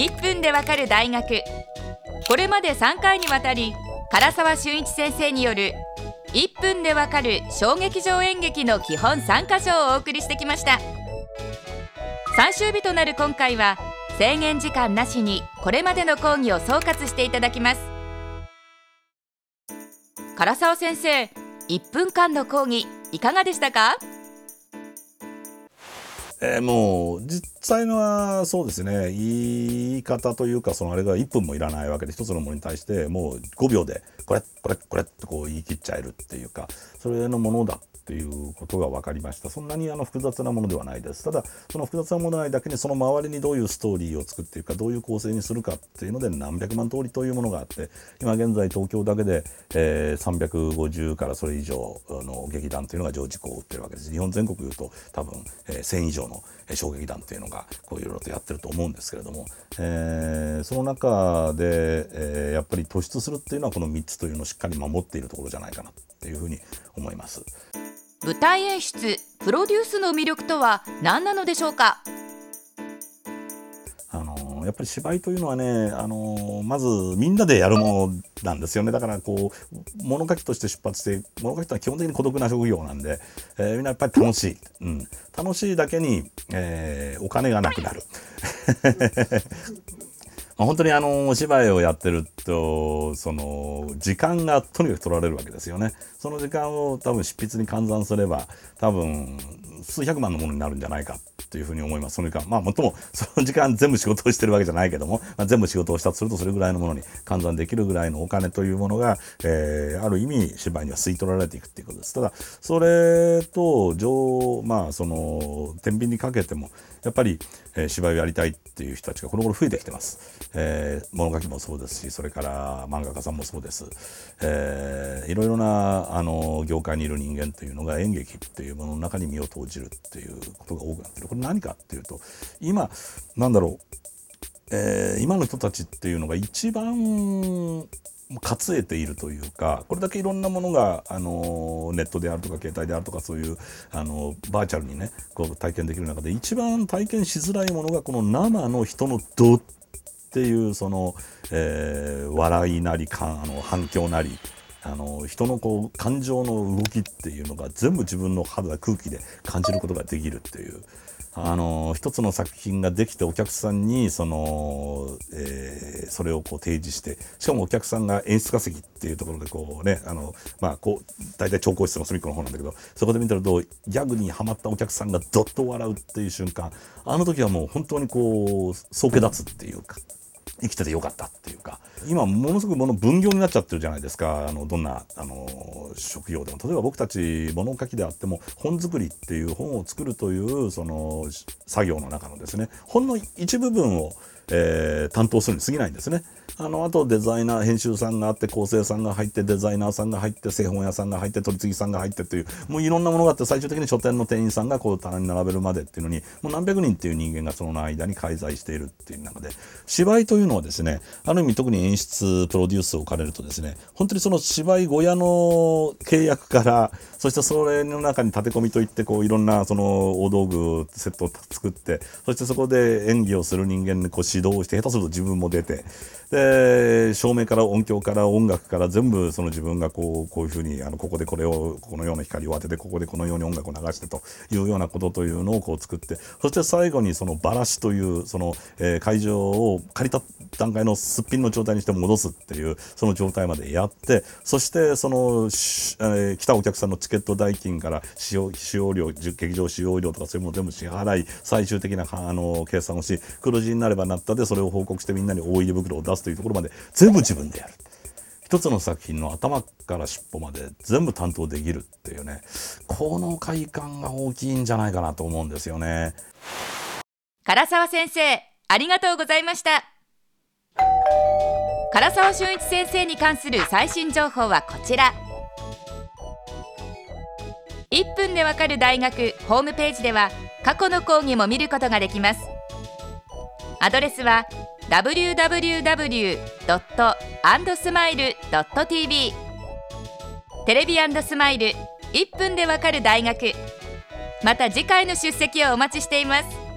1分でわかる大学。これまで3回にわたり唐沢俊一先生による1分でわかる小劇場演劇の基本3箇所をお送りしてきました。3週日となる今回は制限時間なしにこれまでの講義を総括していただきます。唐沢先生1分間の講義いかがでしたか？えー、もう実際のはそうですね。言い方というかそのあれが1分もいらないわけで1つのものに対してもう5秒でこれこれこれってこう言い切っちゃえるっていうかそれのものだっていうことが分かりました。そんなにあの複雑なものではないです。ただその複雑なものないだけにその周りにどういうストーリーを作っていくかどういう構成にするかっていうので何百万通りというものがあって今現在東京だけで、えー、350からそれ以上の劇団というのが常時校を打ってるわけです。日本全国いうと多分、えー、1000以上の小劇団というのがこういろいろとやってると思うんですけれども、えー、その中で、えー、やっぱり突出するっていうのはこの3つというのをしっかり守っているところじゃないかなっていうふうに思います。舞台演出プロデュースの魅力とは何なのでしょうか？あのやっぱり芝居というのはね、あのまずみんなでやるものなんですよね。だからこう物書きとして出発して物書きというのは基本的に孤独な職業なんで、えー、みんなやっぱり楽しい、うん、楽しいだけに、えー、お金がなくなる。本当にあのお芝居をやってるとその時間がとにかく取られるわけですよね。その時間を多分執筆に換算すれば多分数百万のものになるんじゃないかというふうに思います。その時間まあもっともその時間全部仕事をしてるわけじゃないけども、まあ、全部仕事をしたとするとそれぐらいのものに換算できるぐらいのお金というものが、えー、ある意味芝居には吸い取られていくっていうことです。ただそれと上まあその天秤にかけてもやっぱり、えー、芝居をやりたいっていう人たちがこの頃増えてきてます。えー、物書きもそうですしそれから漫画家さんもそうです。えー、いろいろなあの業界にいる人間というのが演劇っていうものの中に身を投じるっていうことが多くなってるこれ何かっていうと今なんだろう、えー、今の人たちっていうのが一番活えているというかこれだけいろんなものがあのネットであるとか携帯であるとかそういうあのバーチャルにねこう体験できる中で一番体験しづらいものがこの生の人のドっていうその、えー、笑いなりかあの反響なりあの人のこう感情の動きっていうのが全部自分の肌空気で感じることができるっていうあの一つの作品ができてお客さんにその、えー、それをこう提示してしかもお客さんが演出家席っていうところでこうねあの、まあ、こう大体調香室の隅っこの方なんだけどそこで見てるとギャグにはまったお客さんがどっと笑うっていう瞬間あの時はもう本当にこう総気立つっていうか。生きててよかったっていうか今ものすごくもの分業になっちゃってるじゃないですかあのどんなあの職業でも例えば僕たち物書きであっても本作りっていう本を作るというその作業の中のですねほんの一部分をえー、担当するに過ぎないんですね。あのあとデザイナー編集さんがあって構成さんが入ってデザイナーさんが入って製本屋さんが入って取り次ぎさんが入ってというもういろんなものがあって最終的に書店の店員さんがこう棚に並べるまでっていうのにもう何百人っていう人間がその間に介在しているっていう中で芝居というのはですねある意味特に演出プロデュースを兼ねるとですね本当にその芝居小屋の契約からそしてそれの中に立て込みといってこういろんなその大道具セットを作ってそしてそこで演技をする人間にこう指導して下手すると自分も出てで照明から音響から音楽から全部その自分がこうこういうふうにあのここでこれをこのような光を当ててここでこのように音楽を流してというようなことというのをこう作ってそして最後にそのバラシというその、えー、会場を借りた段階のすっぴんの状態にして戻すっていうその状態までやってそしてその、えー、来たお客さんのチケット代金から使用使用料劇場使用料とかそういうもの全部支払い最終的なあの計算をし黒字になればなったでそれを報告してみんなに大入り袋を出すというところまで全部自分でやる。一つの作品の頭から尻尾まで全部担当できるっていうねこの快感が大きいんじゃないかなと思うんですよね唐沢先生ありがとうございました唐沢俊一先生に関する最新情報はこちら。1分でわかる大学ホームページでは過去の講義も見ることができます。アドレスは www.andsmile.tv テレビスマイル1分でわかる大学。また次回の出席をお待ちしています。